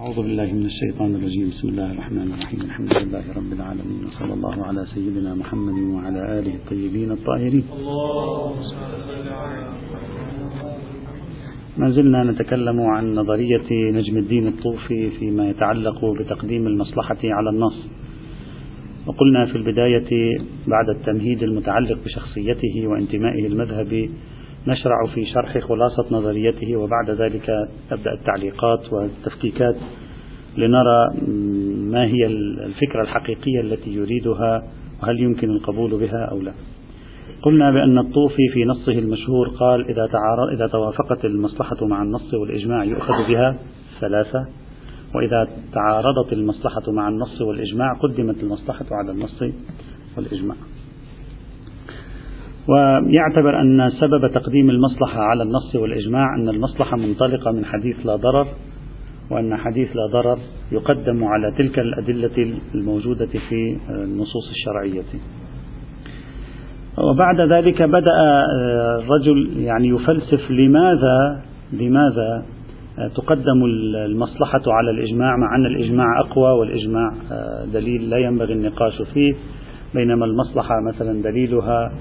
أعوذ بالله من الشيطان الرجيم. بسم الله الرحمن الرحيم. الحمد لله رب العالمين وصلى الله على سيدنا محمد وعلى آله الطيبين الطاهرين. ما زلنا نتكلم عن نظرية نجم الدين الطوفي فيما يتعلق بتقديم المصلحة على النص. وقلنا في البداية بعد التمهيد المتعلق بشخصيته وانتمائه المذهبي نشرع في شرح خلاصة نظريته وبعد ذلك تبدأ التعليقات والتفكيكات لنرى ما هي الفكرة الحقيقية التي يريدها وهل يمكن القبول بها أو لا. قلنا بأن الطوفي في نصه المشهور قال إذا تعارض إذا توافقت المصلحة مع النص والإجماع يؤخذ بها ثلاثة وإذا تعارضت المصلحة مع النص والإجماع قدمت المصلحة على النص والإجماع. ويعتبر أن سبب تقديم المصلحة على النص والإجماع أن المصلحة منطلقة من حديث لا ضرر وأن حديث لا ضرر يقدم على تلك الأدلة الموجودة في النصوص الشرعية. وبعد ذلك بدأ الرجل يعني يفلسف لماذا لماذا تقدم المصلحة على الإجماع مع أن الإجماع أقوى والإجماع دليل لا ينبغي النقاش فيه بينما المصلحة مثلا دليلها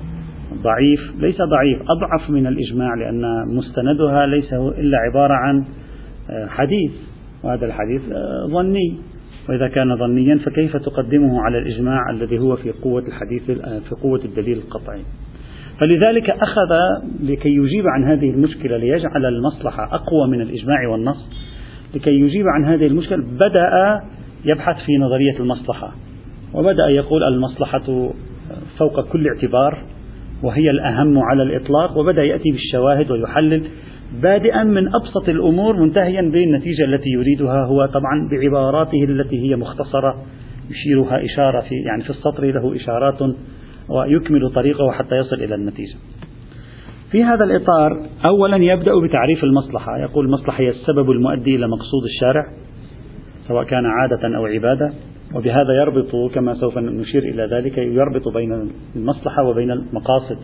ضعيف ليس ضعيف أضعف من الإجماع لأن مستندها ليس إلا عبارة عن حديث وهذا الحديث ظني. وإذا كان ظنيا فكيف تقدمه على الإجماع الذي هو في قوة الحديث في قوة الدليل القطعي؟ فلذلك أخذ لكي يجيب عن هذه المشكلة ليجعل المصلحة أقوى من الإجماع والنص لكي يجيب عن هذه المشكلة بدأ يبحث في نظرية المصلحة. وبدأ يقول المصلحة فوق كل اعتبار وهي الأهم على الإطلاق وبدأ يأتي بالشواهد ويحلل بادئا من أبسط الأمور منتهيا بالنتيجة التي يريدها هو طبعا بعباراته التي هي مختصرة يشيرها إشارة في يعني في السطر له إشارات ويكمل طريقه حتى يصل إلى النتيجة. في هذا الإطار أولا يبدأ بتعريف المصلحة يقول المصلحة هي السبب المؤدي إلى مقصود الشارع سواء كان عادة أو عبادة وبهذا يربط كما سوف نشير إلى ذلك يربط بين المصلحة وبين المقاصد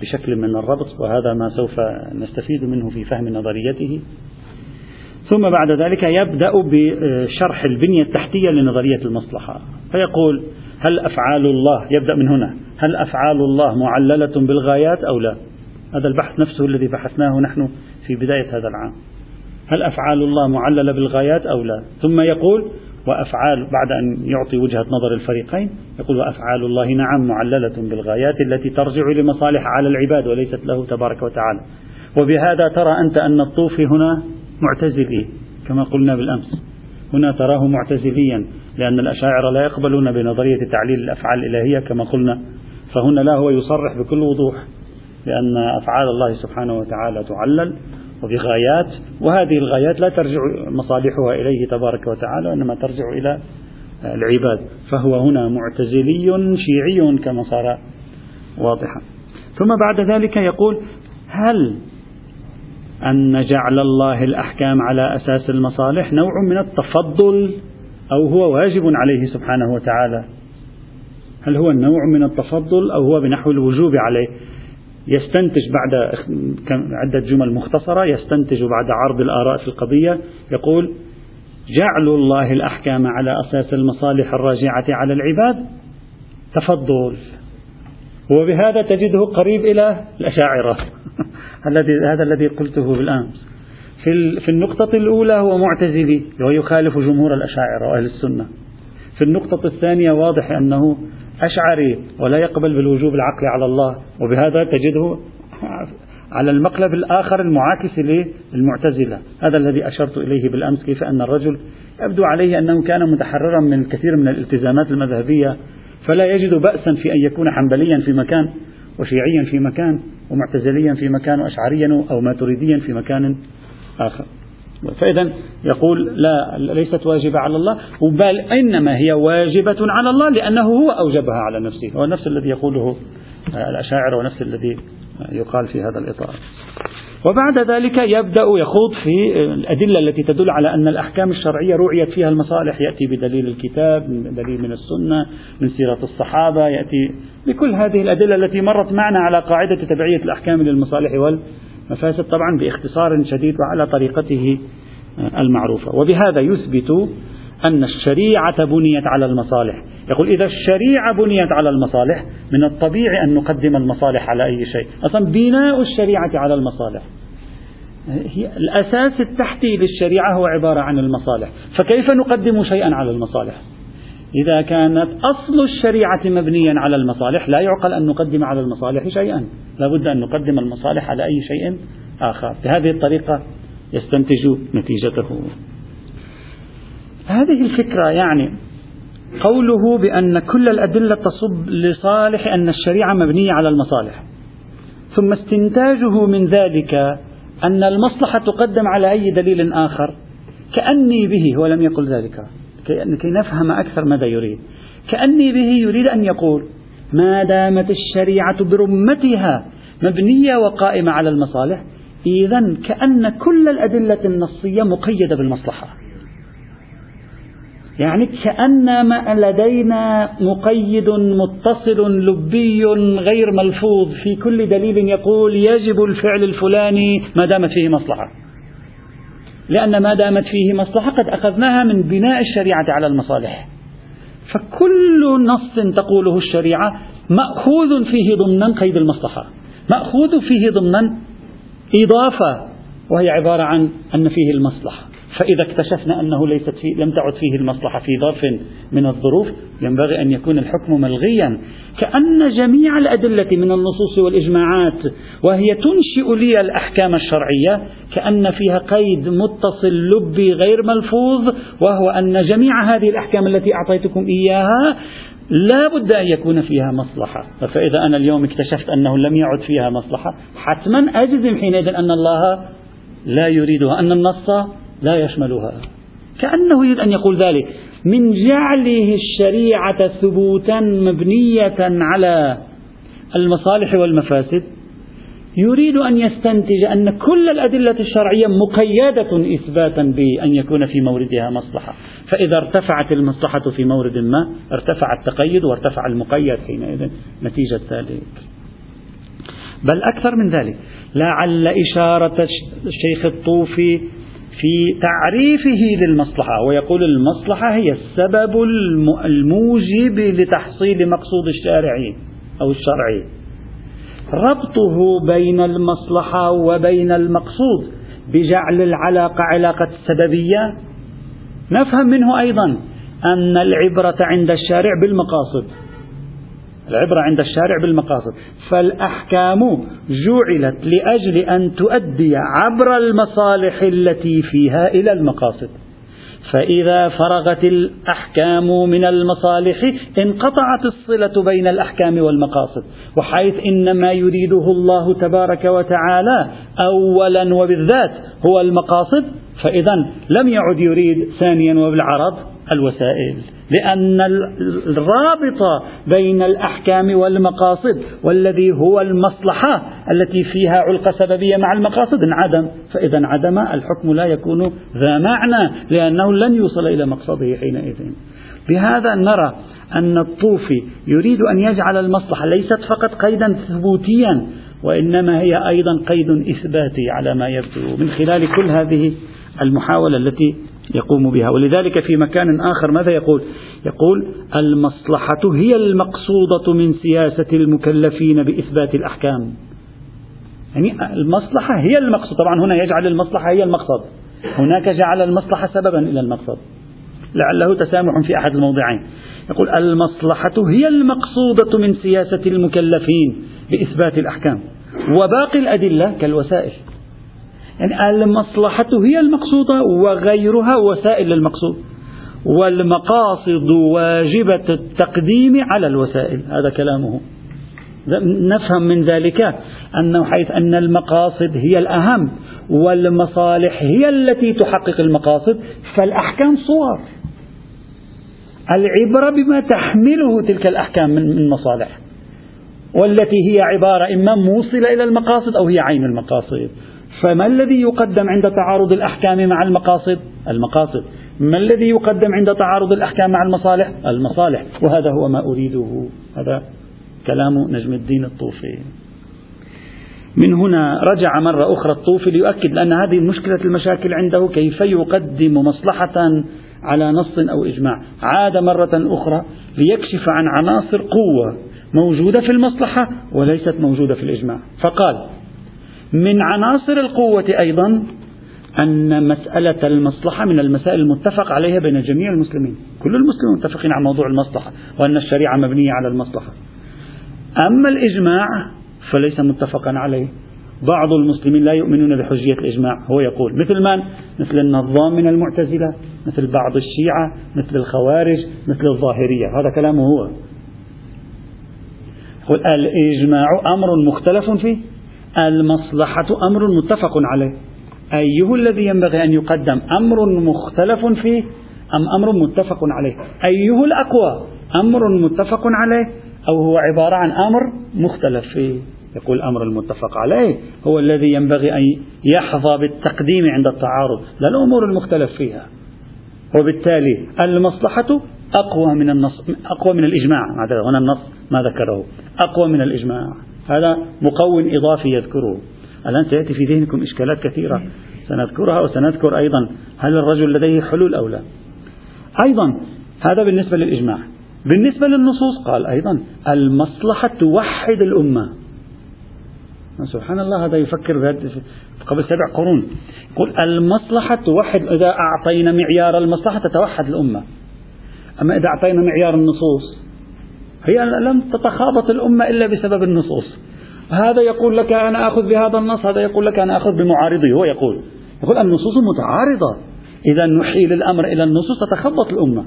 بشكل من الربط وهذا ما سوف نستفيد منه في فهم نظريته. ثم بعد ذلك يبدأ بشرح البنية التحتية لنظرية المصلحة. فيقول هل أفعال الله يبدأ من هنا هل أفعال الله معللة بالغايات أو لا؟ هذا البحث نفسه الذي بحثناه نحن في بداية هذا العام. هل أفعال الله معللة بالغايات أو لا؟ ثم يقول وأفعال بعد أن يعطي وجهة نظر الفريقين يقول وأفعال الله نعم معللة بالغايات التي ترجع لمصالح على العباد وليست له تبارك وتعالى. وبهذا ترى أنت أن الطوفي هنا معتزلي كما قلنا بالأمس. هنا تراه معتزليا لأن الأشاعرة لا يقبلون بنظرية تعليل الأفعال الإلهية كما قلنا. فهنا لا هو يصرح بكل وضوح لأن أفعال الله سبحانه وتعالى تعلل. وبغايات وهذه الغايات لا ترجع مصالحها إليه تبارك وتعالى وإنما ترجع إلى العباد. فهو هنا معتزلي شيعي كما صار واضحا. ثم بعد ذلك يقول هل أن جعل الله الأحكام على أساس المصالح نوع من التفضل أو هو واجب عليه سبحانه وتعالى؟ هل هو نوع من التفضل أو هو بنحو الوجوب عليه؟ يستنتج بعد عدة جمل مختصرة يستنتج بعد عرض الآراء في القضية يقول جعل الله الأحكام على أساس المصالح الراجعة على العباد تفضل. وبهذا تجده قريب إلى الأشاعرة. الذي هذا الذي قلته بالأمس في في النقطة الأولى هو معتزلي ويخالف جمهور الأشاعرة وأهل السنة. في النقطة الثانية واضح أنه أشعري ولا يقبل بالوجوب العقلي على الله. وبهذا تجده على المقلب الآخر المعاكس للمعتزلة. هذا الذي أشرت إليه بالأمس كيف أن الرجل يبدو عليه أنه كان متحررا من الكثير من الالتزامات المذهبية فلا يجد بأسا في أن يكون حنبليا في مكان وشيعيا في مكان ومعتزليا في مكان وأشعريا أو ماتريديا في مكان آخر. فإذا يقول لا ليست واجبة على الله بل إنما هي واجبة على الله لأنه هو أوجبها على نفسه هو نفس الذي يقوله الأشاعرة ونفس الذي يقال في هذا الإطار. وبعد ذلك يبدأ يخوض في الأدلة التي تدل على أن الأحكام الشرعية رعيت فيها المصالح. يأتي بدليل الكتاب دليل من السنة من سيرة الصحابة يأتي بكل هذه الأدلة التي مرت معنا على قاعدة تبعية الأحكام للمصالح والمفاسد طبعا باختصار شديد وعلى طريقته المعروفة. وبهذا يثبت أن الشريعة بنيت على المصالح. يقول إذا الشريعة بنيت على المصالح من الطبيعي أن نقدم المصالح على أي شيء. أصلا بناء الشريعة على المصالح. هي الأساس التحتي للشريعة هو عبارة عن المصالح. فكيف نقدم شيئا على المصالح؟ إذا كانت أصل الشريعة مبنيا على المصالح لا يعقل أن نقدم على المصالح شيئا. لا بد أن نقدم المصالح على أي شيء آخر. بهذه الطريقة يستنتج نتيجته. هذه الفكرة يعني قوله بأن كل الأدلة تصب لصالح أن الشريعة مبنية على المصالح. ثم استنتاجه من ذلك أن المصلحة تقدم على أي دليل آخر. كأني به هو لم يقل ذلك. لكي نفهم أكثر ماذا يريد. كأني به يريد أن يقول ما دامت الشريعة برمتها مبنية وقائمة على المصالح إذا كأن كل الأدلة النصية مقيدة بالمصلحة. يعني كأن ما لدينا مقيد متصل لبي غير ملفوظ في كل دليل يقول يجب الفعل الفلاني ما دامت فيه مصلحة. لأن ما دامت فيه مصلحة قد أخذناها من بناء الشريعة على المصالح. فكل نص تقوله الشريعة مأخوذ فيه ضمنا قيد المصلحة. مأخوذ فيه ضمنا إضافة وهي عبارة عن أن فيه المصلحة. فإذا اكتشفنا أنه ليست فيه لم تعد فيه المصلحة في ظرف من الظروف ينبغي أن يكون الحكم ملغيا. كأن جميع الأدلة من النصوص والإجماعات وهي تنشئ لي الأحكام الشرعية كأن فيها قيد متصل لبي غير ملفوظ وهو أن جميع هذه الأحكام التي أعطيتكم إياها لا بد أن يكون فيها مصلحة. فإذا أنا اليوم اكتشفت أنه لم يعد فيها مصلحة حتما أجزم حينئذ أن الله لا يريدها أن النص لا يشملها. كأنه يريد أن يقول ذلك. من جعله الشريعة ثبوتا مبنية على المصالح والمفاسد يريد أن يستنتج أن كل الأدلة الشرعية مقيدة إثباتا بأن يكون في موردها مصلحة. فإذا ارتفعت المصلحة في مورد ما ارتفع التقيد وارتفع المقيد حينئذ نتيجة ذلك. بل أكثر من ذلك. لعل إشارة الشيخ الطوفي في تعريفه للمصلحة ويقول المصلحة هي السبب الموجب لتحصيل مقصود الشارع أو الشرعي. ربطه بين المصلحة وبين المقصود بجعل العلاقة علاقة سببية. نفهم منه أيضا أن العبرة عند الشارع بالمقاصد. العبرة عند الشارع بالمقاصد. فالأحكام جعلت لأجل أن تؤدي عبر المصالح التي فيها إلى المقاصد. فإذا فرغت الأحكام من المصالح انقطعت الصلة بين الأحكام والمقاصد. وحيث إنما يريده الله تبارك وتعالى أولا وبالذات هو المقاصد فإذا لم يعد يريد ثانيا وبالعرض الوسائل. لأن الرابط بين الأحكام والمقاصد والذي هو المصلحة التي فيها علقة سببية مع المقاصد. انعدم فإذا انعدم الحكم لا يكون ذا معنى لأنه لن يوصل إلى مقصده حينئذ. بهذا نرى أن الطوفي يريد أن يجعل المصلحة ليست فقط قيدا ثبوتيا وإنما هي أيضا قيد إثباتي على ما يبدو. من خلال كل هذه المحاولة التي يقوم بها. ولذلك في مكان آخر ماذا يقول؟ يقول المصلحة هي المقصودة من سياسة المكلفين بإثبات الأحكام. يعني المصلحة هي المقصود. طبعا هنا يجعل المصلحة هي المقصد. هناك جعل المصلحة سببا إلى المقصد. لعله تسامح في أحد الموضعين. يقول المصلحة هي المقصودة من سياسة المكلفين بإثبات الأحكام. وباقي الأدلة كالوسائل. يعني المصلحة هي المقصودة وغيرها وسائل للمقصود. والمقاصد واجبة التقديم على الوسائل هذا كلامه. نفهم من ذلك أنه حيث أن المقاصد هي الأهم والمصالح هي التي تحقق المقاصد فالأحكام صور. العبرة بما تحمله تلك الأحكام من مصالح والتي هي عبارة إما موصلة إلى المقاصد أو هي عين المقاصد. فما الذي يقدم عند تعارض الأحكام مع المقاصد؟ المقاصد. ما الذي يقدم عند تعارض الأحكام مع المصالح؟ المصالح. وهذا هو ما أريده. هذا كلام نجم الدين الطوفي. من هنا رجع مرة أخرى الطوفي ليؤكد أن هذه مشكلة المشاكل عنده كيف يقدم مصلحة على نص أو إجماع. عاد مرة أخرى ليكشف عن عناصر قوة موجودة في المصلحة وليست موجودة في الإجماع. فقال من عناصر القوة أيضا أن مسألة المصلحة من المسائل المتفق عليها بين جميع المسلمين. كل المسلمين متفقين على موضوع المصلحة وأن الشريعة مبنية على المصلحة. أما الإجماع فليس متفقا عليه. بعض المسلمين لا يؤمنون بحجية الإجماع. هو يقول مثل من؟ مثل النظام من المعتزلة مثل بعض الشيعة مثل الخوارج مثل الظاهرية. هذا كلامه هو. يقول الإجماع أمر مختلف فيه؟ المصلحة أمر متفق عليه. أيه الذي ينبغي أن يقدم أمر مختلف فيه أم أمر متفق عليه؟ أيه الأقوى أمر متفق عليه أو هو عبارة عن أمر مختلف فيه؟ يقول الأمر المتفق عليه هو الذي ينبغي أن يحظى بالتقديم عند التعارض لا الأمور المختلف فيها. وبالتالي المصلحة أقوى من النص أقوى من الإجماع. هنا النص ما ذكره. أقوى من الإجماع. هذا مقون إضافي يذكره. الآن سيأتي في ذهنكم إشكالات كثيرة. سنذكرها وسنذكر أيضا هل الرجل لديه حلول أو لا. أيضا هذا بالنسبة للإجماع. بالنسبة للنصوص قال أيضا المصلحة توحد الأمة. سبحان الله هذا يفكر قبل سبع قرون. يقول المصلحة توحد إذا أعطينا معيار المصلحة تتوحد الأمة. أما إذا أعطينا معيار النصوص هي لم تتخابط الأمة إلا بسبب النصوص. هذا يقول لك أنا أخذ بهذا النص هذا يقول لك أنا أخذ بمعارضه هو يقول. يقول النصوص متعارضة. إذا نحيل الأمر إلى النصوص تتخبط الأمة.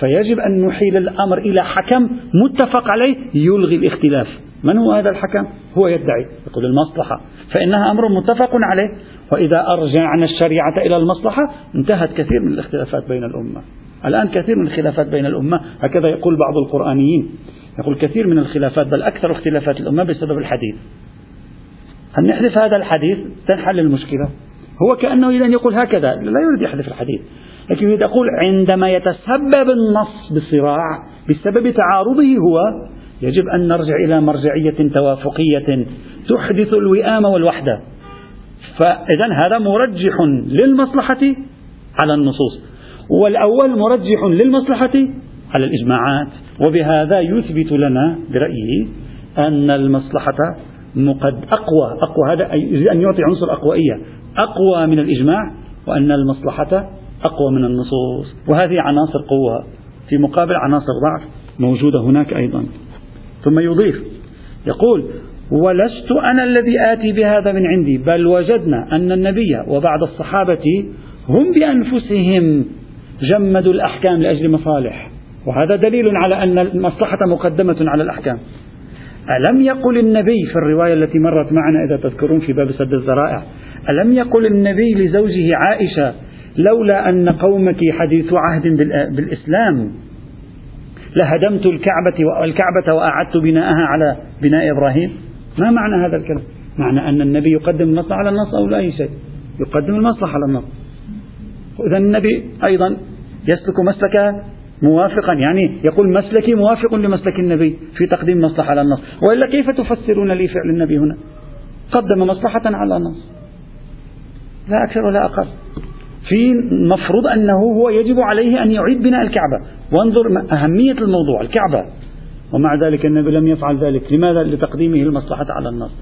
فيجب أن نحيل الأمر إلى حكم متفق عليه يلغي الاختلاف. من هو هذا الحكم؟ هو يدعي يقول المصلحة. فإنها أمر متفق عليه. وإذا أرجعنا الشريعة إلى المصلحة انتهت كثير من الاختلافات بين الأمة. الآن كثير من الخلافات بين الأمة هكذا يقول بعض القرآنيين. يقول كثير من الخلافات بل أكثر اختلافات الأمة بسبب الحديث. هل نحذف هذا الحديث؟ تنحل المشكلة. هو كأنه إذا يقول هكذا لا يريد يحذف الحديث. لكن يريد يقول عندما يتسبب النص بصراع بسبب تعارضه هو يجب أن نرجع إلى مرجعية توافقية تحدث الوئام والوحدة. فإذا هذا مرجح للمصلحة على النصوص. والأول مرجح للمصلحة على الإجماعات. وبهذا يثبت لنا برأيه أن المصلحة مقد أقوى. أقوى هذا يريد أن يعطي عنصر أقوائية. أقوى من الإجماع وأن المصلحة أقوى من النصوص. وهذه عناصر قوة. في مقابل عناصر ضعف موجودة هناك أيضا. ثم يضيف يقول ولست أنا الذي آتي بهذا من عندي بل وجدنا أن النبي وبعض الصحابة هم بأنفسهم جمدوا الأحكام لأجل مصالح. وهذا دليل على أن المصلحة مقدمة على الأحكام. ألم يقل النبي في الرواية التي مرت معنا إذا تذكرون في باب سد الذرائع ألم يقل النبي لزوجه عائشة لولا أن قومك حديث عهد بالإسلام؟ لهدمت الكعبة والكعبة وأعدت بناءها على بناء إبراهيم؟ ما معنى هذا الكلام؟ معنى أن النبي يقدم المصلحة على النص أو لا أي شيء. يقدم المصلحة على النص. إذا النبي أيضا يسلك مسلك موافقا يعني يقول مسلكي موافق لمسلك النبي في تقديم مصلحة على النص. وإلا كيف تفسرون لي فعل النبي هنا؟ قدم مصلحة على النص. لا أكثر ولا أقل. في مفروض أنه هو يجب عليه أن يعيد بناء الكعبة. وانظر أهمية الموضوع الكعبة. ومع ذلك النبي لم يفعل ذلك. لماذا؟ لتقديمه المصلحة على النص.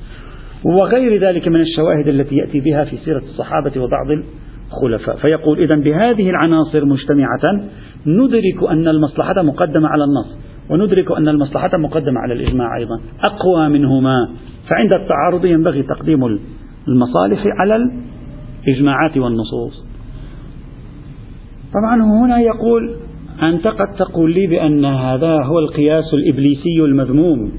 وغير ذلك من الشواهد التي يأتي بها في سيرة الصحابة وبعض الخلفاء فيقول إذا بهذه العناصر مجتمعة ندرك أن المصلحة مقدمة على النص وندرك أن المصلحة مقدمة على الإجماع أيضا. أقوى منهما. فعند التعارض ينبغي تقديم المصالح على الإجماعات والنصوص. طبعا هنا يقول أنت قد تقول لي بأن هذا هو القياس الإبليسي المذموم.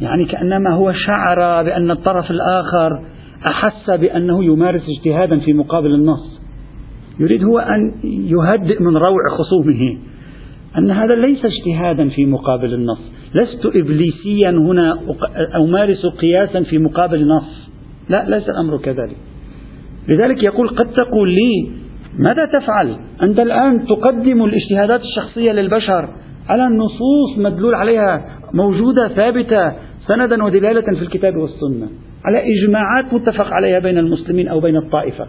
يعني كأنما هو شعر بأن الطرف الآخر أحس بأنه يمارس اجتهادا في مقابل النص. يريد هو أن يهدئ من روع خصومه أن هذا ليس اجتهادا في مقابل النص. لست إبليسيا هنا أمارس قياسا في مقابل نص لا ليس الأمر كذلك. لذلك يقول قد تقول لي ماذا تفعل؟ أنت الآن تقدم الاجتهادات الشخصية للبشر على النصوص مدلول عليها موجودة ثابتة سندا ودلالة في الكتاب والسنة. على إجماعات متفق عليها بين المسلمين أو بين الطائفة.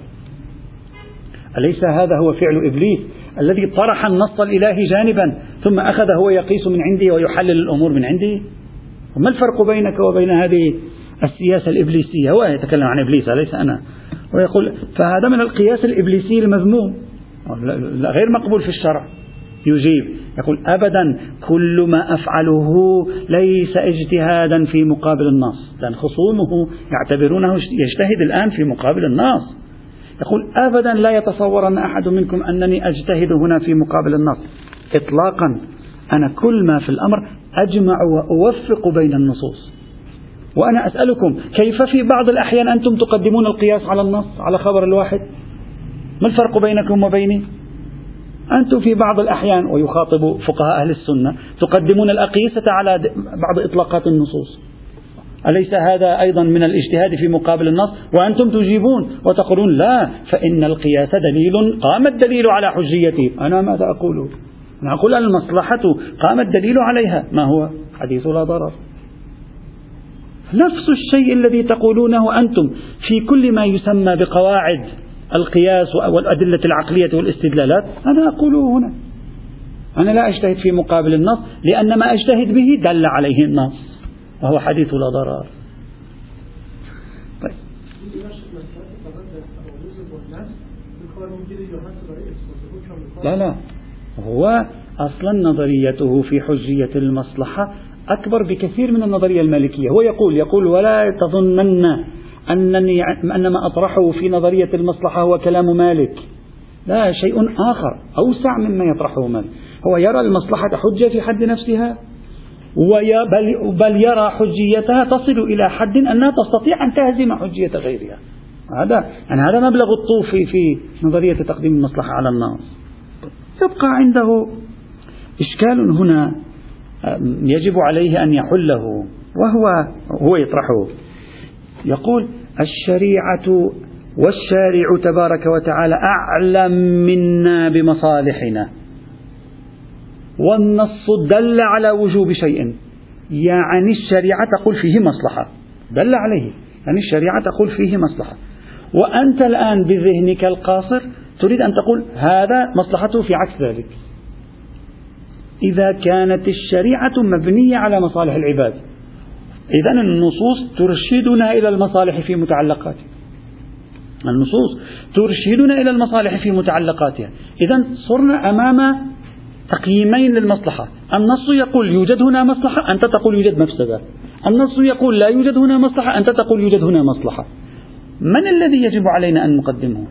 أليس هذا هو فعل إبليس الذي طرح النص الإلهي جانبا ثم أخذ هو يقيس من عنده ويحلل الأمور من عنده وما الفرق بينك وبين هذه السياسة الإبليسية؟ هو يتكلم عن إبليس أليس أنا؟ ويقول فهذا من القياس الإبليسي المذموم. غير مقبول في الشرع. يجيب. يقول أبدا كل ما أفعله ليس اجتهادا في مقابل النص. لأن خصومه يعتبرونه يجتهد الآن في مقابل النص. يقول أبدا لا يتصورن أحد منكم أنني أجتهد هنا في مقابل النص. إطلاقا أنا كل ما في الأمر أجمع وأوفق بين النصوص. وأنا أسألكم كيف في بعض الأحيان أنتم تقدمون القياس على النص على خبر الواحد؟ ما الفرق بينكم وبيني؟ أنتم في بعض الأحيان ويخاطب فقهاء أهل السنة تقدمون الأقيسة على بعض إطلاقات النصوص. أليس هذا أيضا من الاجتهاد في مقابل النص؟ وأنتم تجيبون وتقولون لا فإن القياس دليل قام الدليل على حجيته أنا ماذا أقول؟ أنا أقول المصلحة قام الدليل عليها. ما هو؟ حديث لا ضرر. نفس الشيء الذي تقولونه أنتم في كل ما يسمى بقواعد. القياس والأدلة العقلية والاستدلالات أنا أقوله هنا. أنا لا أجتهد في مقابل النص لأن ما أجتهد به دل عليه النص وهو حديث لا ضرر. طيب. لا لا. هو أصلا نظريته في حجية المصلحة أكبر بكثير من النظرية المالكية هو يقول يقول ولا تظنن أنني أن ما أطرحه في نظرية المصلحة هو كلام مالك. لا شيء آخر أوسع مما يطرحه مالك. هو يرى المصلحة حجة في حد نفسها بل, بل يرى حجيتها تصل إلى حد أنها تستطيع أن تهزم حجية غيرها. هذا يعني هذا مبلغ الطوفي في نظرية تقديم المصلحة على الناس. يبقى عنده إشكال هنا يجب عليه أن يحله وهو هو يطرحه. يقول الشريعة والشارع تبارك وتعالى أعلم منا بمصالحنا. والنص دل على وجوب شيء. يعني الشريعة تقول فيه مصلحة. دل عليه. يعني الشريعة تقول فيه مصلحة. وأنت الآن بذهنك القاصر تريد أن تقول هذا مصلحته في عكس ذلك. إذا كانت الشريعة مبنية على مصالح العباد. إذا النصوص ترشدنا إلى المصالح في متعلقاتها. النصوص ترشدنا إلى المصالح في متعلقاتها. إذا صرنا أمام تقييمين للمصلحة. النص يقول يوجد هنا مصلحة أنت تقول يوجد مفسدة. النص يقول لا يوجد هنا مصلحة أنت تقول يوجد هنا مصلحة. من الذي يجب علينا أن نقدمه؟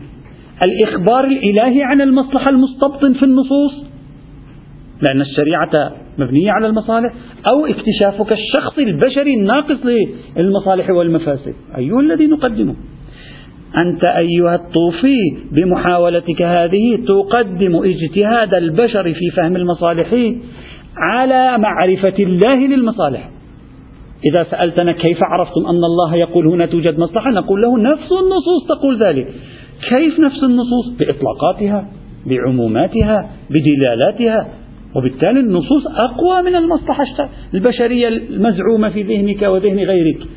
الإخبار الإلهي عن المصلحة المستبطن في النصوص؟ لأن الشريعة مبنية على المصالح أو اكتشافك الشخصي البشري الناقص للمصالح والمفاسد. أي الذي نقدمه. أنت أيها الطوفي بمحاولتك هذه تقدم اجتهاد البشر في فهم المصالح على معرفة الله للمصالح. إذا سألتنا كيف عرفتم أن الله يقول هنا توجد مصلحة نقول له نفس النصوص تقول ذلك. كيف نفس النصوص؟ بإطلاقاتها بعموماتها بدلالاتها وبالتالي النصوص أقوى من المصلحة البشرية المزعومة في ذهنك وذهن غيرك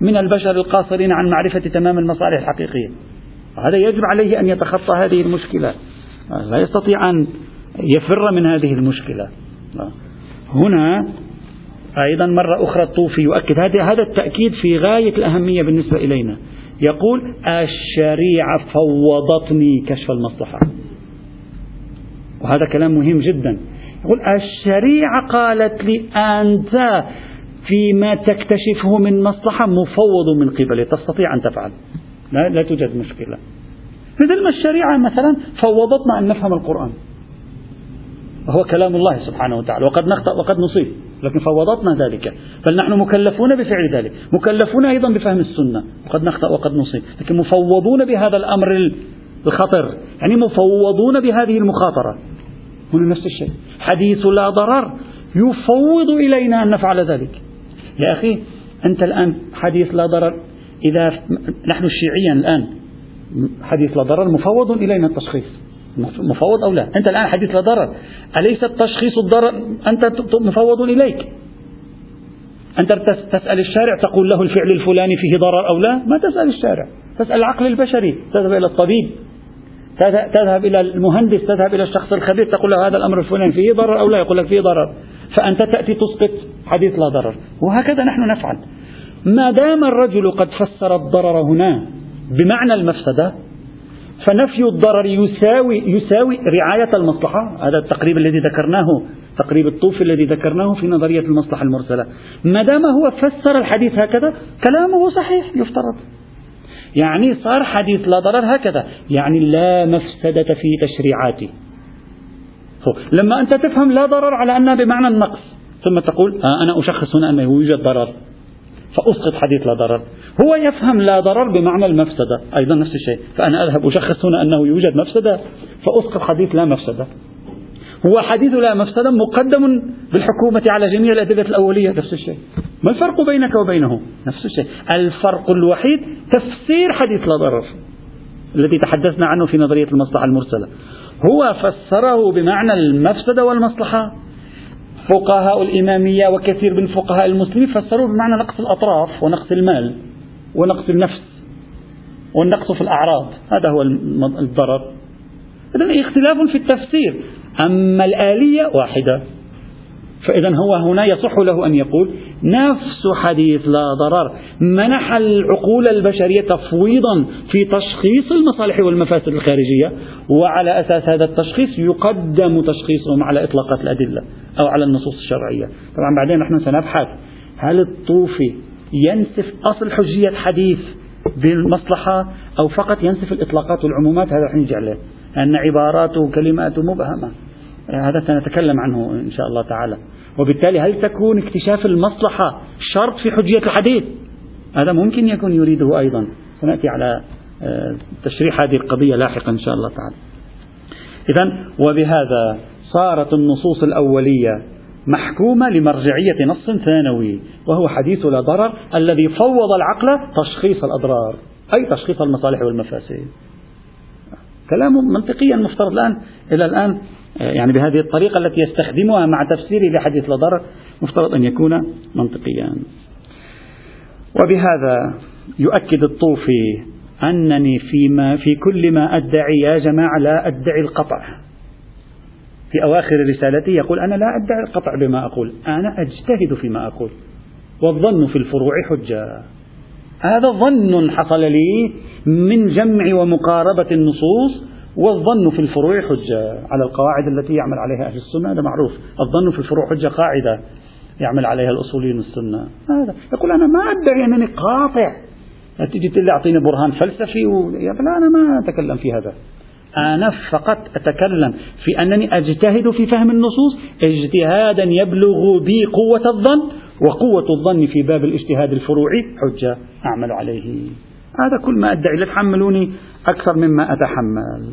من البشر القاصرين عن معرفة تمام المصالح الحقيقية. هذا يجب عليه أن يتخطى هذه المشكلة. لا يستطيع أن يفر من هذه المشكلة. هنا أيضا مرة أخرى الطوفي يؤكد هذا التأكيد في غاية الأهمية بالنسبة إلينا. يقول الشريعة فوضتني كشف المصلحة. وهذا كلام مهم جدا. يقول الشريعة قالت لي أنت فيما تكتشفه من مصلحة مفوض من قبلي تستطيع أن تفعل. لا, لا توجد مشكلة. مثل ما الشريعة مثلا فوضتنا أن نفهم القرآن. وهو كلام الله سبحانه وتعالى. وقد نخطأ وقد نصيب لكن فوضتنا ذلك. بل نحن مكلفون بفعل ذلك. مكلفون أيضا بفهم السنة. وقد نخطأ وقد نصيب. لكن مفوضون بهذا الأمر الخطر. يعني مفوضون بهذه المخاطرة. هنا نفس الشيء. حديث لا ضرر يفوض إلينا أن نفعل ذلك. يا أخي أنت الآن حديث لا ضرر إذا نحن الشيعيا الآن حديث لا ضرر مفوض إلينا التشخيص. مفوض أو لا؟ أنت الآن حديث لا ضرر. أليس التشخيص الضرر أنت مفوض إليك؟ أنت تسأل الشارع تقول له الفعل الفلاني فيه ضرر أو لا؟ ما تسأل الشارع. تسأل العقل البشري تذهب إلى الطبيب. تذهب إلى المهندس تذهب إلى الشخص الخبير تقول له هذا الأمر الفلاني فيه ضرر أو لا يقول لك فيه ضرر. فأنت تأتي تسقط حديث لا ضرر. وهكذا نحن نفعل. ما دام الرجل قد فسر الضرر هنا بمعنى المفسدة فنفي الضرر يساوي يساوي رعاية المصلحة. هذا التقريب الذي ذكرناه تقريب الطوفي الذي ذكرناه في نظرية المصلحة المرسلة. ما دام هو فسر الحديث هكذا كلامه صحيح يفترض. يعني صار حديث لا ضرر هكذا. يعني لا مفسدة في تشريعاته. لما أنت تفهم لا ضرر على أنها بمعنى النقص ثم تقول آه أنا أشخص هنا أنه يوجد ضرر. فأسقط حديث لا ضرر. هو يفهم لا ضرر بمعنى المفسدة. أيضا نفس الشيء. فأنا أذهب أشخص هنا أنه يوجد مفسدة. فأسقط حديث لا مفسدة. هو حديث لا مفسدة مقدم بالحكومة على جميع الأدلة الأولية نفس الشيء. ما الفرق بينك وبينه؟ نفس الشيء. الفرق الوحيد تفسير حديث لا ضرر الذي تحدثنا عنه في نظرية المصلحة المرسلة. هو فسره بمعنى المفسدة والمصلحة. فقهاء الإمامية وكثير من فقهاء المسلمين فسروه بمعنى نقص الأطراف ونقص المال ونقص النفس والنقص في الأعراض. هذا هو الضرر. إذا اختلاف في التفسير. أما الآلية واحدة. فإذا هو هنا يصح له أن يقول نفس حديث لا ضرر. منح العقول البشرية تفويضا في تشخيص المصالح والمفاسد الخارجية وعلى أساس هذا التشخيص يقدم تشخيصهم على إطلاقات الأدلة أو على النصوص الشرعية. طبعا بعدين نحن سنبحث هل الطوفي ينسف أصل حجية حديث بالمصلحة أو فقط ينسف الإطلاقات والعمومات؟ هذا رح نجي عليه. أن عباراته وكلماته مبهمة. هذا سنتكلم عنه إن شاء الله تعالى. وبالتالي هل تكون اكتشاف المصلحة شرط في حجية الحديث؟ هذا ممكن يكون يريده أيضا. سنأتي على آه، تشريح هذه القضية لاحقا إن شاء الله تعالى. إذا وبهذا صارت النصوص الأولية محكومة لمرجعية نص ثانوي وهو حديث لا ضرر الذي فوض العقل تشخيص الأضرار أي تشخيص المصالح والمفاسد. كلام منطقيا مفترض الآن إلى الآن يعني بهذه الطريقة التي يستخدمها مع تفسيره لحديث لا ضرر مفترض أن يكون منطقيا. وبهذا يؤكد الطوفي أنني فيما في كل ما أدعي يا جماعة لا أدعي القطع. في أواخر رسالته يقول أنا لا أدعي القطع بما أقول أنا أجتهد فيما أقول والظن في الفروع حجة. هذا ظن حصل لي من جمع ومقاربة النصوص والظن في الفروع حجة. على القواعد التي يعمل عليها أهل السنة هذا معروف. الظن في الفروع حجة قاعدة يعمل عليها الأصوليين السنة. هذا. يقول أنا ما أدعي أنني قاطع. تجي تقول لي أعطيني برهان فلسفي و... لا أنا ما أتكلم في هذا. أنا فقط أتكلم في أنني أجتهد في فهم النصوص اجتهادا يبلغ بي قوة الظن وقوة الظن في باب الاجتهاد الفروعي حجة أعمل عليه. هذا كل ما أدعي لا تحملوني أكثر مما أتحمل.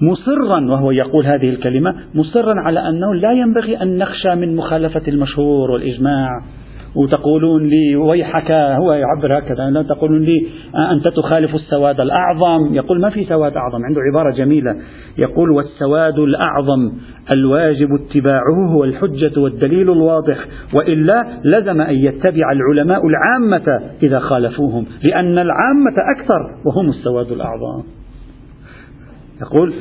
مصرا وهو يقول هذه الكلمة مصرا على أنه لا ينبغي أن نخشى من مخالفة المشهور والإجماع. وتقولون لي ويحك هو يعبر هكذا لا تقولون لي أنت تخالف السواد الأعظم؟ يقول ما في سواد أعظم؟ عنده عبارة جميلة. يقول والسواد الأعظم الواجب اتباعه هو الحجة والدليل الواضح وإلا لزم أن يتبع العلماء العامة إذا خالفوهم لأن العامة أكثر وهم السواد الأعظم. يقول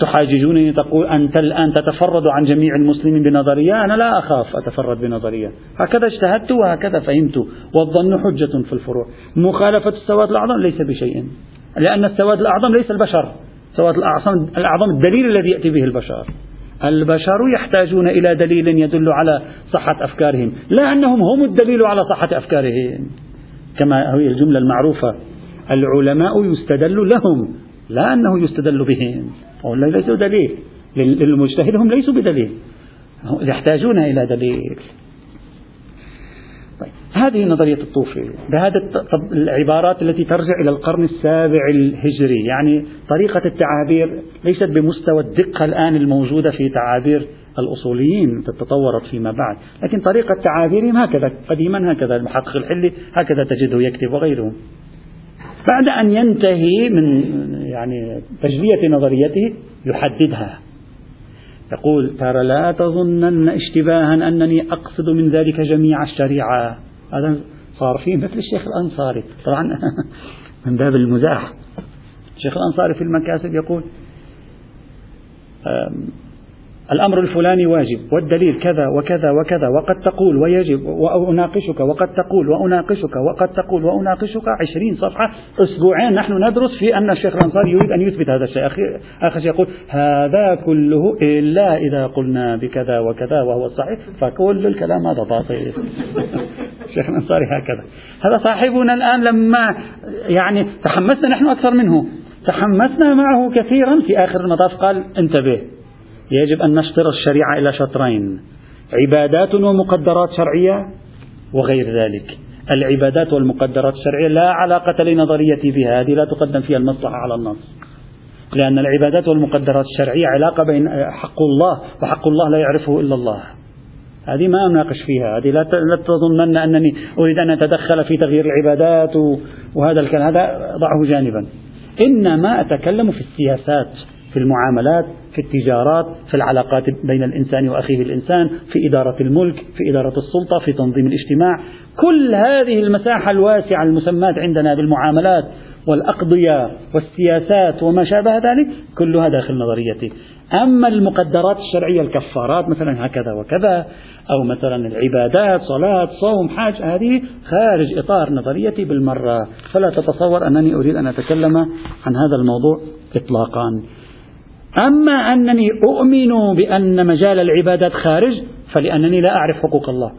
تحاججونني تقول أنت الآن تتفرد عن جميع المسلمين بنظرية أنا لا أخاف أتفرد بنظرية. هكذا اجتهدت وهكذا فهمت والظن حجة في الفروع. مخالفة السواد الأعظم ليس بشيء لأن السواد الأعظم ليس البشر. السواد الأعظم, الدليل الذي يأتي به البشر. البشر يحتاجون إلى دليل يدل على صحة أفكارهم لا أنهم هم الدليل على صحة أفكارهم. كما هي الجملة المعروفة العلماء يستدل لهم لا أنه يستدل بهم. ولا ليسوا دليل. للمجتهد هم ليسوا بدليل. يحتاجون إلى دليل. طيب هذه نظرية الطوفي. بهذه العبارات التي ترجع إلى القرن السابع الهجري. يعني طريقة التعابير ليست بمستوى الدقة الآن الموجودة في تعابير الأصوليين تتطورت فيما بعد. لكن طريقة تعابيرهم هكذا قديما هكذا. المحقق الحلي هكذا تجده يكتب وغيرهم بعد أن ينتهي من يعني تجلية نظريته يحددها. يقول ترى لا تظنن اشتباها أنني أقصد من ذلك جميع الشريعة. هذا صار فيه مثل الشيخ الأنصاري. طبعا من باب المزاح. الشيخ الأنصاري في المكاسب يقول الأمر الفلاني واجب والدليل كذا وكذا وكذا وقد تقول ويجب وأناقشك وقد تقول وأناقشك وقد تقول وأناقشك عشرين صفحة أسبوعين نحن ندرس في أن الشيخ الأنصاري يريد أن يثبت هذا الشيء. آخر شيء يقول هذا كله إلا إذا قلنا بكذا وكذا وهو الصحيح. فكل الكلام هذا باطل. الشيخ الأنصاري هكذا. هذا صاحبنا الآن لما يعني تحمسنا نحن أكثر منه. تحمسنا معه كثيرا في آخر المطاف قال انتبه. يجب أن نشطر الشريعة إلى شطرين. عبادات ومقدرات شرعية وغير ذلك. العبادات والمقدرات الشرعية لا علاقة لنظريتي بها هذه لا تقدم فيها المصلحة على النص. لأن العبادات والمقدرات الشرعية علاقة بين حق الله وحق الله لا يعرفه إلا الله. هذه ما أناقش فيها هذه لا تظنن أنني أريد أن أتدخل في تغيير العبادات وهذا الكلام هذا ضعه جانبا. إنما أتكلم في السياسات في المعاملات في التجارات في العلاقات بين الإنسان وأخيه الإنسان في إدارة الملك في إدارة السلطة في تنظيم الاجتماع. كل هذه المساحة الواسعة المسماة عندنا بالمعاملات والأقضية والسياسات وما شابه ذلك كلها داخل نظريتي. أما المقدرات الشرعية الكفارات مثلا هكذا وكذا أو مثلا العبادات صلاة صوم حاج هذه خارج إطار نظريتي بالمرة. فلا تتصور أنني أريد أن أتكلم عن هذا الموضوع إطلاقا. أما أنني أؤمن بأن مجال العبادات خارج فلأنني لا أعرف حقوق الله.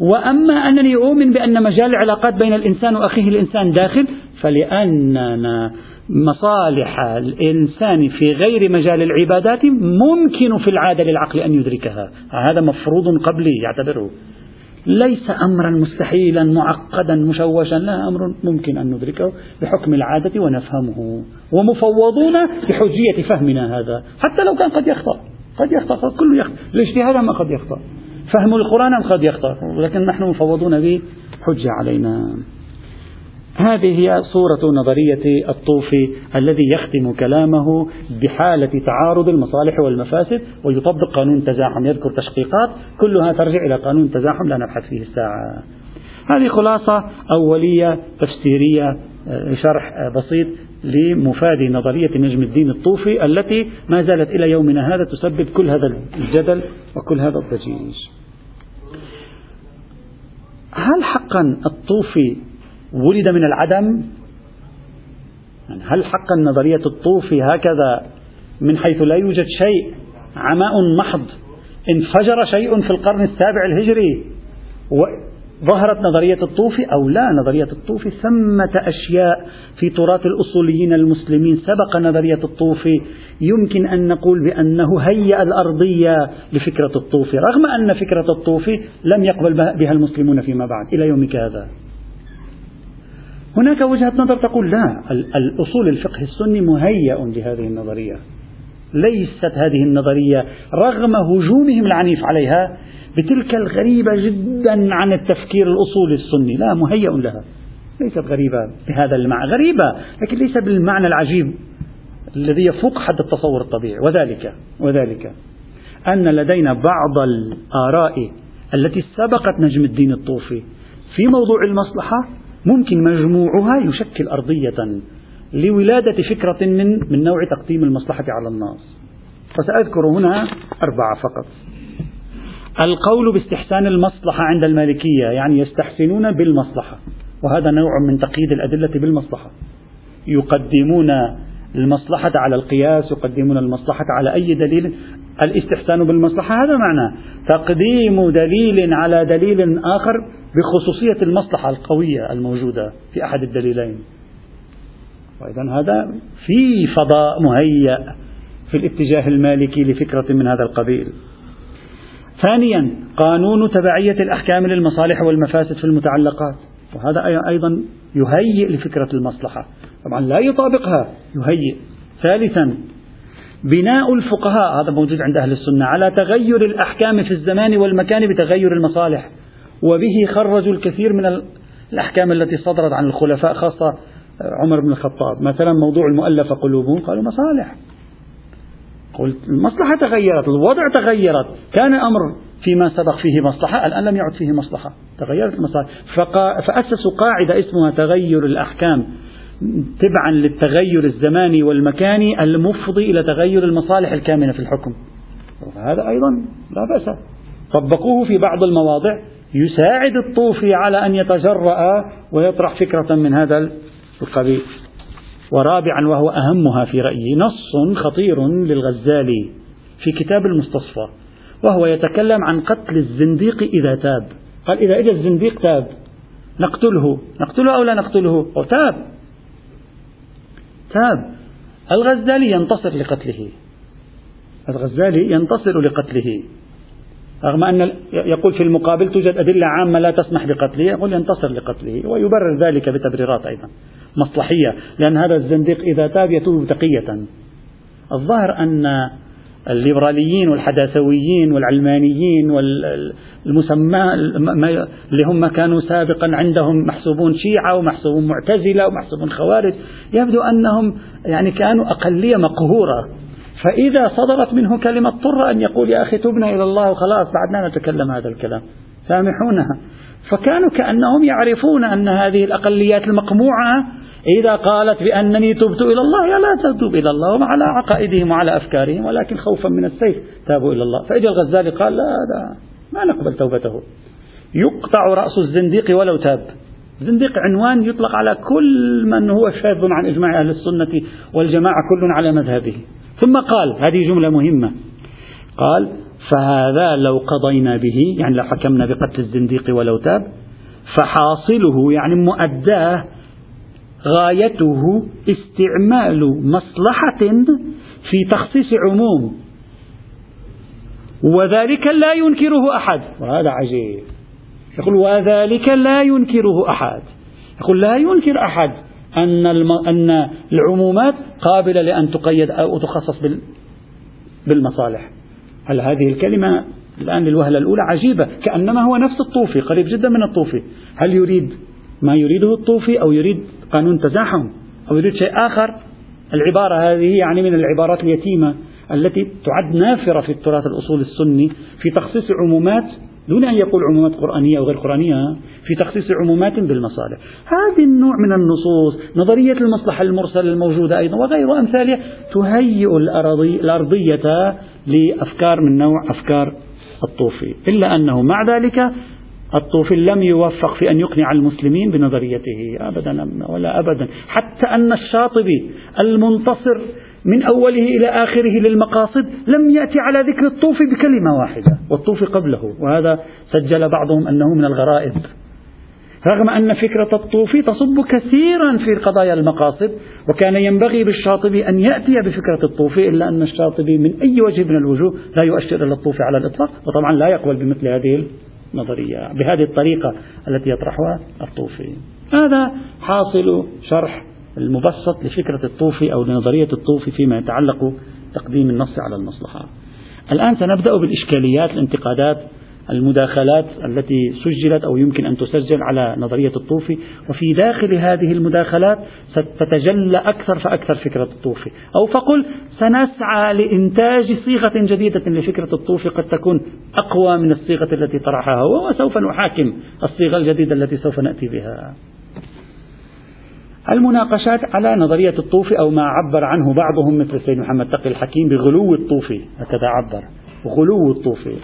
وأما أنني أؤمن بأن مجال العلاقات بين الإنسان وأخيه الإنسان داخل فلأننا مصالح الإنسان في غير مجال العبادات ممكن في العادة للعقل أن يدركها. هذا مفروض قبلي يعتبره. ليس أمرا مستحيلا معقدا مشوشا لا أمر ممكن أن ندركه بحكم العادة ونفهمه. ومفوضون بحجية فهمنا هذا. حتى لو كان قد يخطأ قد يخطأ كل يخطأ. الاجتهاد ما قد يخطأ. فهم القرآن قد يخطأ. ولكن نحن مفوضون به حجة علينا. هذه هي صورة نظرية الطوفي الذي يختم كلامه بحالة تعارض المصالح والمفاسد ويطبق قانون تزاحم يذكر تشقيقات كلها ترجع إلى قانون تزاحم لا نبحث فيه الساعة. هذه خلاصة أولية تفسيرية آه، شرح آه، بسيط لمفاد نظرية نجم الدين الطوفي التي ما زالت إلى يومنا هذا تسبب كل هذا الجدل وكل هذا الضجيج. هل حقا الطوفي ولد من العدم. يعني هل حقا نظرية الطوفي هكذا من حيث لا يوجد شيء عماء محض؟ انفجر شيء في القرن السابع الهجري. ظهرت نظرية الطوفي أو لا نظرية الطوفي ثمة أشياء في تراث الأصوليين المسلمين. سبق نظرية الطوفي يمكن أن نقول بأنه هيأ الأرضية لفكرة الطوفي رغم أن فكرة الطوفي لم يقبل بها المسلمون فيما بعد إلى يومك هذا. هناك وجهة نظر تقول لا الأصول الفقه السني مهيأ لهذه النظرية ليست هذه النظرية رغم هجومهم العنيف عليها بتلك الغريبة جدا عن التفكير الأصولي السني لا مهيأ لها ليست غريبة بهذا المعنى غريبة لكن ليس بالمعنى العجيب الذي يفوق حد التصور الطبيعي وذلك وذلك أن لدينا بعض الآراء التي سبقت نجم الدين الطوفي في موضوع المصلحة ممكن مجموعها يشكل أرضية لولادة فكرة من من نوع تقديم المصلحة على الناس. وسأذكر هنا أربعة فقط. القول باستحسان المصلحة عند المالكية يعني يستحسنون بالمصلحة وهذا نوع من تقييد الأدلة بالمصلحة. يقدمون المصلحة على القياس يقدمون المصلحة على أي دليل؟ الاستحسان بالمصلحة هذا معنى تقديم دليل على دليل آخر بخصوصية المصلحة القوية الموجودة في أحد الدليلين. وإذا هذا في فضاء مهيأ في الاتجاه المالكي لفكرة من هذا القبيل. ثانيا قانون تبعية الأحكام للمصالح والمفاسد في المتعلقات. وهذا أيضا يهيئ لفكرة المصلحة. طبعا لا يطابقها يهيئ. ثالثا بناء الفقهاء هذا موجود عند أهل السنة على تغير الأحكام في الزمان والمكان بتغير المصالح. وبه خرجوا الكثير من الأحكام التي صدرت عن الخلفاء خاصة عمر بن الخطاب. مثلا موضوع المؤلفة قلوبهم قالوا مصالح. قلت المصلحة تغيرت الوضع تغيرت. كان أمر فيما سبق فيه مصلحة الآن لم يعد فيه مصلحة. تغيرت المصالح. فأسسوا قاعدة اسمها تغير الأحكام. تبعا للتغير الزماني والمكاني المفضي إلى تغير المصالح الكامنة في الحكم. هذا أيضا لا بأس. طبقوه في بعض المواضع. يساعد الطوفي على أن يتجرأ ويطرح فكرة من هذا القبيل. ورابعا وهو أهمها في رأيي نص خطير للغزالي في كتاب المستصفى وهو يتكلم عن قتل الزنديق إذا تاب. قال إذا إجا الزنديق تاب نقتله. نقتله أو لا نقتله؟ أو تاب. تاب الغزالي ينتصر لقتله. الغزالي ينتصر لقتله. رغم أن يقول في المقابل توجد أدلة عامة لا تسمح بقتله يقول ينتصر لقتله. ويبرر ذلك بتبريرات أيضا. مصلحية. لأن هذا الزنديق إذا تاب يتوب تقية. الظاهر أن الليبراليين والحداثويين والعلمانيين والمسمى اللي هم كانوا سابقا عندهم محسوبون شيعة ومحسوبون معتزلة ومحسوبون خوارج يبدو أنهم يعني كانوا أقلية مقهورة. فإذا صدرت منه كلمة اضطر أن يقول يا أخي تبنا إلى الله وخلاص بعدنا نتكلم هذا الكلام. سامحونها. فكانوا كأنهم يعرفون أن هذه الأقليات المقموعة إذا قالت بأنني تبت إلى الله لا تتوب إلى الله وعلى عقائدهم وعلى أفكارهم ولكن خوفا من السيف تابوا إلى الله. فإجا الغزالي قال لا لا ما نقبل توبته. يقطع رأس الزنديق ولو تاب. زنديق عنوان يطلق على كل من هو شاذ عن إجماع أهل السنة والجماعة كل على مذهبه. ثم قال هذه جملة مهمة. قال فهذا لو قضينا به يعني لو حكمنا بقتل الزنديق ولو تاب فحاصله يعني مؤداه غايته استعمال مصلحة في تخصيص عموم. وذلك لا ينكره أحد. وهذا عجيب. يقول وذلك لا ينكره أحد. يقول لا ينكر أحد أن أن العمومات قابلة لأن تقيد أو تخصص بالمصالح. هل هذه الكلمة الآن للوهلة الأولى؟ عجيبة كأنما هو نفس الطوفي قريب جدا من الطوفي. هل يريد ما يريده الطوفي أو يريد قانون تزاحم أو يريد شيء آخر؟ العبارة هذه يعني من العبارات اليتيمة التي تعد نافرة في التراث الأصول السني في تخصيص عمومات دون أن يقول عمومات قرآنية أو غير قرآنية. في تخصيص عمومات بالمصالح. هذه النوع من النصوص نظرية المصلحة المرسلة الموجودة أيضا وغير أمثالها تهيئ الأرضي الأرضية لأفكار من نوع أفكار الطوفي. إلا أنه مع ذلك الطوفي لم يوفق في أن يقنع المسلمين بنظريته أبدا ولا أبدا. حتى أن الشاطبي المنتصر من أوله إلى آخره للمقاصد لم يأتي على ذكر الطوفي بكلمة واحدة والطوفي قبله وهذا سجل بعضهم أنه من الغرائب. رغم أن فكرة الطوفي تصب كثيرا في قضايا المقاصد وكان ينبغي بالشاطبي أن يأتي بفكرة الطوفي إلا أن الشاطبي من أي وجه من الوجوه لا يؤشر إلى الطوفي على الإطلاق وطبعا لا يقبل بمثل هذه النظرية بهذه الطريقة التي يطرحها الطوفي. هذا حاصل شرح المبسط لفكرة الطوفي أو لنظرية الطوفي فيما يتعلق تقديم النص على المصلحة. الآن سنبدأ بالإشكاليات الانتقادات المداخلات التي سجلت أو يمكن أن تسجل على نظرية الطوفي. وفي داخل هذه المداخلات ستتجلى أكثر فأكثر فكرة الطوفي. أو فقل سنسعى لإنتاج صيغة جديدة لفكرة الطوفي قد تكون أقوى من الصيغة التي طرحها هو وسوف نحاكم الصيغة الجديدة التي سوف نأتي بها. المناقشات على نظرية الطوفي أو ما عبر عنه بعضهم مثل السيد محمد تقي الحكيم بغلو الطوفي. هكذا عبر. غلو الطوفي.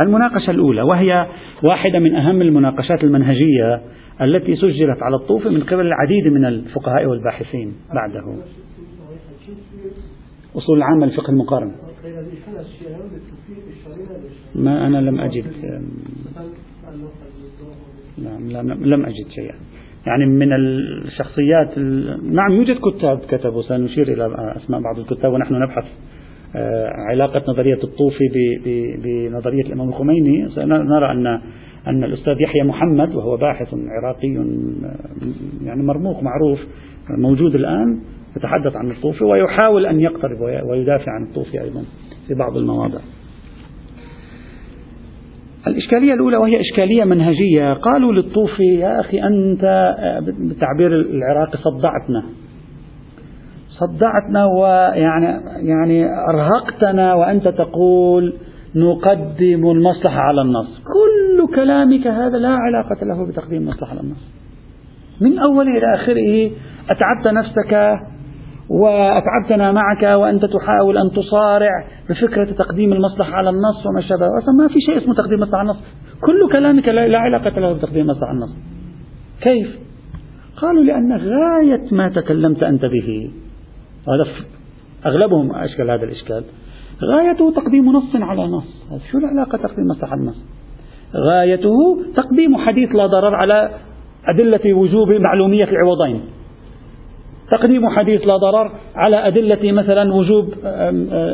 المناقشة الأولى وهي واحدة من أهم المناقشات المنهجية التي سجلت على الطوفي من قبل العديد من الفقهاء والباحثين بعده. أصول العامة للفقه المقارن. ما أنا لم أجد نعم لم أجد شيئا. يعني من الشخصيات نعم يوجد كتاب كتبوا سنشير إلى أسماء بعض الكتاب ونحن نبحث علاقة نظرية الطوفي بنظرية الإمام الخميني. نرى أن أن الأستاذ يحيى محمد وهو باحث عراقي آه، يعني مرموق معروف موجود الآن يتحدث عن الطوفي ويحاول أن يقترب ويدافع عن الطوفي أيضا في بعض المواضع. الإشكالية الأولى وهي إشكالية منهجية قالوا للطوفي يا أخي أنت بالتعبير العراقي صدعتنا. صدعتنا ويعني يعني أرهقتنا وأنت تقول نقدم المصلحة على النص. كل كلامك هذا لا علاقة له بتقديم المصلحة على النص. من أوله إلى آخره أتعبت نفسك وأتعبتنا معك وأنت تحاول أن تصارع بفكرة تقديم المصلحة على النص وما شابه. أصلا ما في شيء اسمه تقديم المصلحة على النص. كل كلامك لا علاقة له بتقديم المصلحة على النص. كيف؟ قالوا لأن غاية ما تكلمت أنت به هذا أغلبهم أشكال هذا الإشكال. غايته تقديم نص على نص. شو العلاقة تقديم مصلحة النص؟ غايته تقديم حديث لا ضرر على أدلة وجوب معلومية العوضين. تقديم حديث لا ضرر على أدلة مثلا وجوب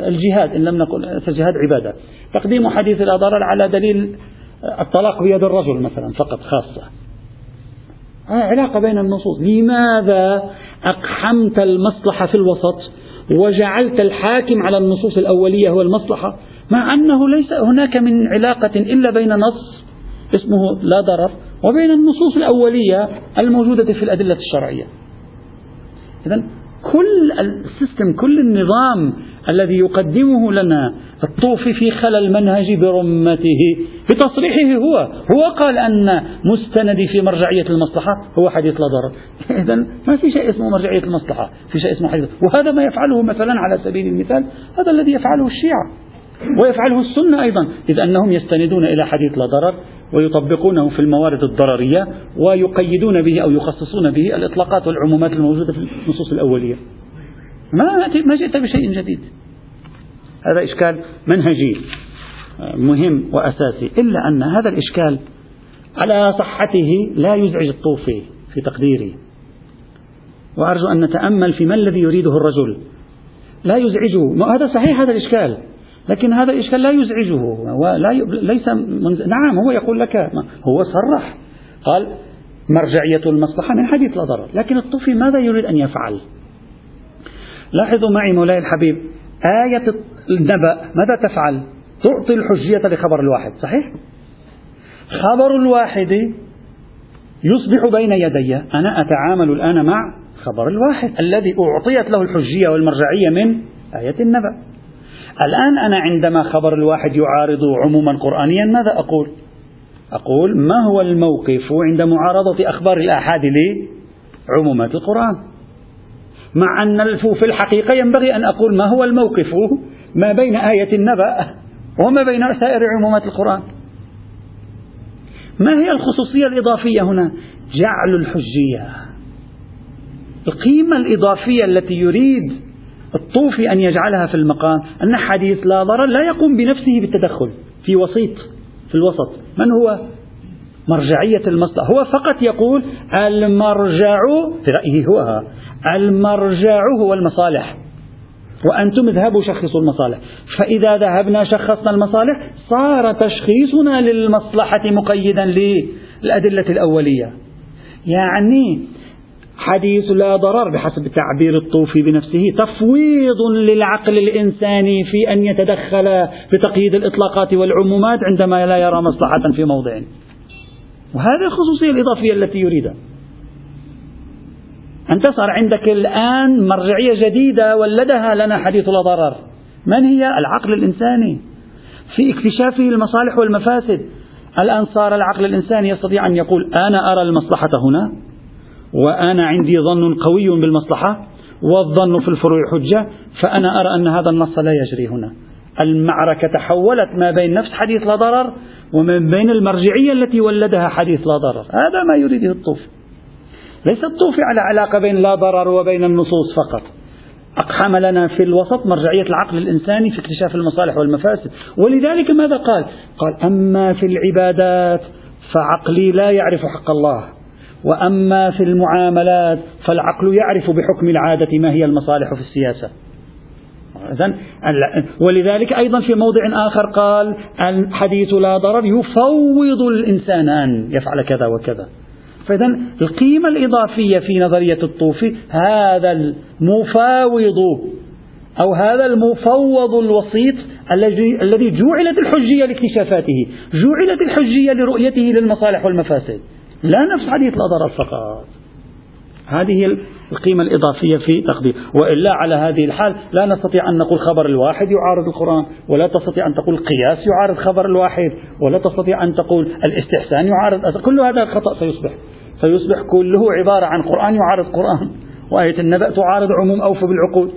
الجهاد إن لم نقل الجهاد عبادة. تقديم حديث لا ضرر على دليل الطلاق بيد الرجل مثلا فقط خاصة. علاقة بين النصوص لماذا أقحمت المصلحة في الوسط وجعلت الحاكم على النصوص الأولية هو المصلحة؟ مع أنه ليس هناك من علاقة إلا بين نص اسمه لا ضرر وبين النصوص الأولية الموجودة في الأدلة الشرعية. إذا كل السيستم كل النظام الذي يقدمه لنا الطوفي في خلل المنهج برمته. بتصريحه هو. هو قال أن مستندي في مرجعية المصلحة هو حديث لا ضرر. إذا ما في شيء اسمه مرجعية المصلحة. في شيء اسمه حديث. وهذا ما يفعله مثلا على سبيل المثال هذا الذي يفعله الشيعة. ويفعله السنة أيضا. إذ أنهم يستندون إلى حديث لا ضرر ويطبقونه في الموارد الضررية ويقيدون به أو يخصصون به الإطلاقات والعمومات الموجودة في النصوص الأولية. ما ما جئت بشيء جديد. هذا إشكال منهجي مهم وأساسي. إلا أن هذا الإشكال على صحته لا يزعج الطوفي في تقديري. وأرجو أن نتأمل في ما الذي يريده الرجل. لا يزعجه هذا صحيح هذا الإشكال. لكن هذا الإشكال لا يزعجه. ولا. ليس منز... نعم هو يقول لك هو صرح. قال مرجعية المصلحة من حديث لا ضرر. لكن الطوفي ماذا يريد أن يفعل؟ لاحظوا معي مولاي الحبيب آية النبأ ماذا تفعل؟ تعطي الحجية لخبر الواحد صحيح؟ خبر الواحد يصبح بين يدي أنا أتعامل الآن مع خبر الواحد الذي أعطيت له الحجية والمرجعية من آية النبأ. الآن أنا عندما خبر الواحد يعارض عموما قرآنيا ماذا أقول؟ أقول ما هو الموقف عند معارضة أخبار الآحاد لعمومات القرآن؟ مع أن في الحقيقة ينبغي أن أقول ما هو الموقف ما بين آية النبأ وما بين سائر عمومات القرآن. ما هي الخصوصية الإضافية هنا؟ جعل الحجية. القيمة الإضافية التي يريد الطوفي أن يجعلها في المقام أن حديث لا ضرر لا يقوم بنفسه بالتدخل في وسيط في الوسط. من هو؟ مرجعية المصلحة هو فقط يقول المرجع في رأيه هو. المرجع هو المصالح. وأنتم اذهبوا شخصوا المصالح. فإذا ذهبنا شخصنا المصالح صار تشخيصنا للمصلحة مقيدا للأدلة الأولية. يعني حديث لا ضرر بحسب تعبير الطوفي بنفسه تفويض للعقل الإنساني في أن يتدخل بتقييد الإطلاقات والعمومات عندما لا يرى مصلحة في موضع. وهذه الخصوصية الإضافية التي يريدها. أنت صار عندك الآن مرجعية جديدة ولدها لنا حديث لا ضرر. من هي؟ العقل الإنساني. في اكتشافه المصالح والمفاسد. الآن صار العقل الإنساني يستطيع أن يقول أنا أرى المصلحة هنا وأنا عندي ظن قوي بالمصلحة والظن في الفروع حجة فأنا أرى أن هذا النص لا يجري هنا. المعركة تحولت ما بين نفس حديث لا ضرر ومن بين المرجعية التي ولدها حديث لا ضرر. هذا ما يريده الطوفي ليس الطوفي على علاقة بين لا ضرر وبين النصوص فقط. أقحم لنا في الوسط مرجعية العقل الإنساني في اكتشاف المصالح والمفاسد. ولذلك ماذا قال؟ قال أما في العبادات فعقلي لا يعرف حق الله. وأما في المعاملات فالعقل يعرف بحكم العادة ما هي المصالح في السياسة. ولذلك أيضا في موضع آخر قال الحديث لا ضرر يفوض الإنسان أن يفعل كذا وكذا. فإذا القيمة الإضافية في نظرية الطوفي هذا المفاوض أو هذا المفوض الوسيط الذي جعلت الحجية لاكتشافاته، جعلت الحجية لرؤيته للمصالح والمفاسد، لا نفس حديث لا ضرر فقط. هذه القيمة الإضافية في تقدير. وإلا على هذه الحال لا نستطيع أن نقول خبر الواحد يعارض القرآن ولا تستطيع أن تقول قياس يعارض خبر الواحد ولا تستطيع أن تقول الاستحسان يعارض. كل هذا خطأ سيصبح. سيصبح كله عبارة عن قرآن يعارض قرآن. وآية النبأ تعارض عموم أوفوا بالعقود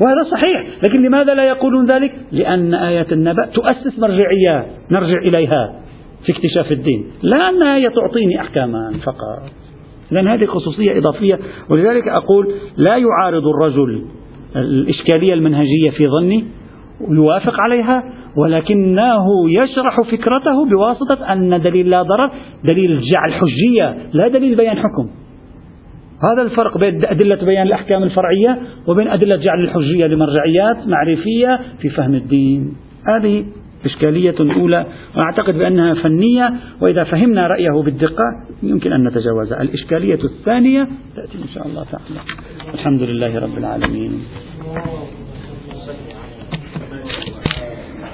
وهذا صحيح. لكن لماذا لا يقولون ذلك؟ لأن آية النبأ تؤسس مرجعيات نرجع إليها في اكتشاف الدين. لا أنها هي تعطيني أحكاما فقط. إذا هذه خصوصية إضافية. ولذلك أقول لا يعارض الرجل الإشكالية المنهجية في ظني يوافق عليها ولكنه يشرح فكرته بواسطة أن دليل لا ضرر دليل جعل حجية لا دليل بيان حكم. هذا الفرق بين أدلة بيان الأحكام الفرعية وبين أدلة جعل الحجية لمرجعيات معرفية في فهم الدين. هذه إشكالية أولى وأعتقد بأنها فنية وإذا فهمنا رأيه بالدقة يمكن أن نتجاوزها الإشكالية الثانية تأتي إن شاء الله تعالى. الحمد لله رب العالمين.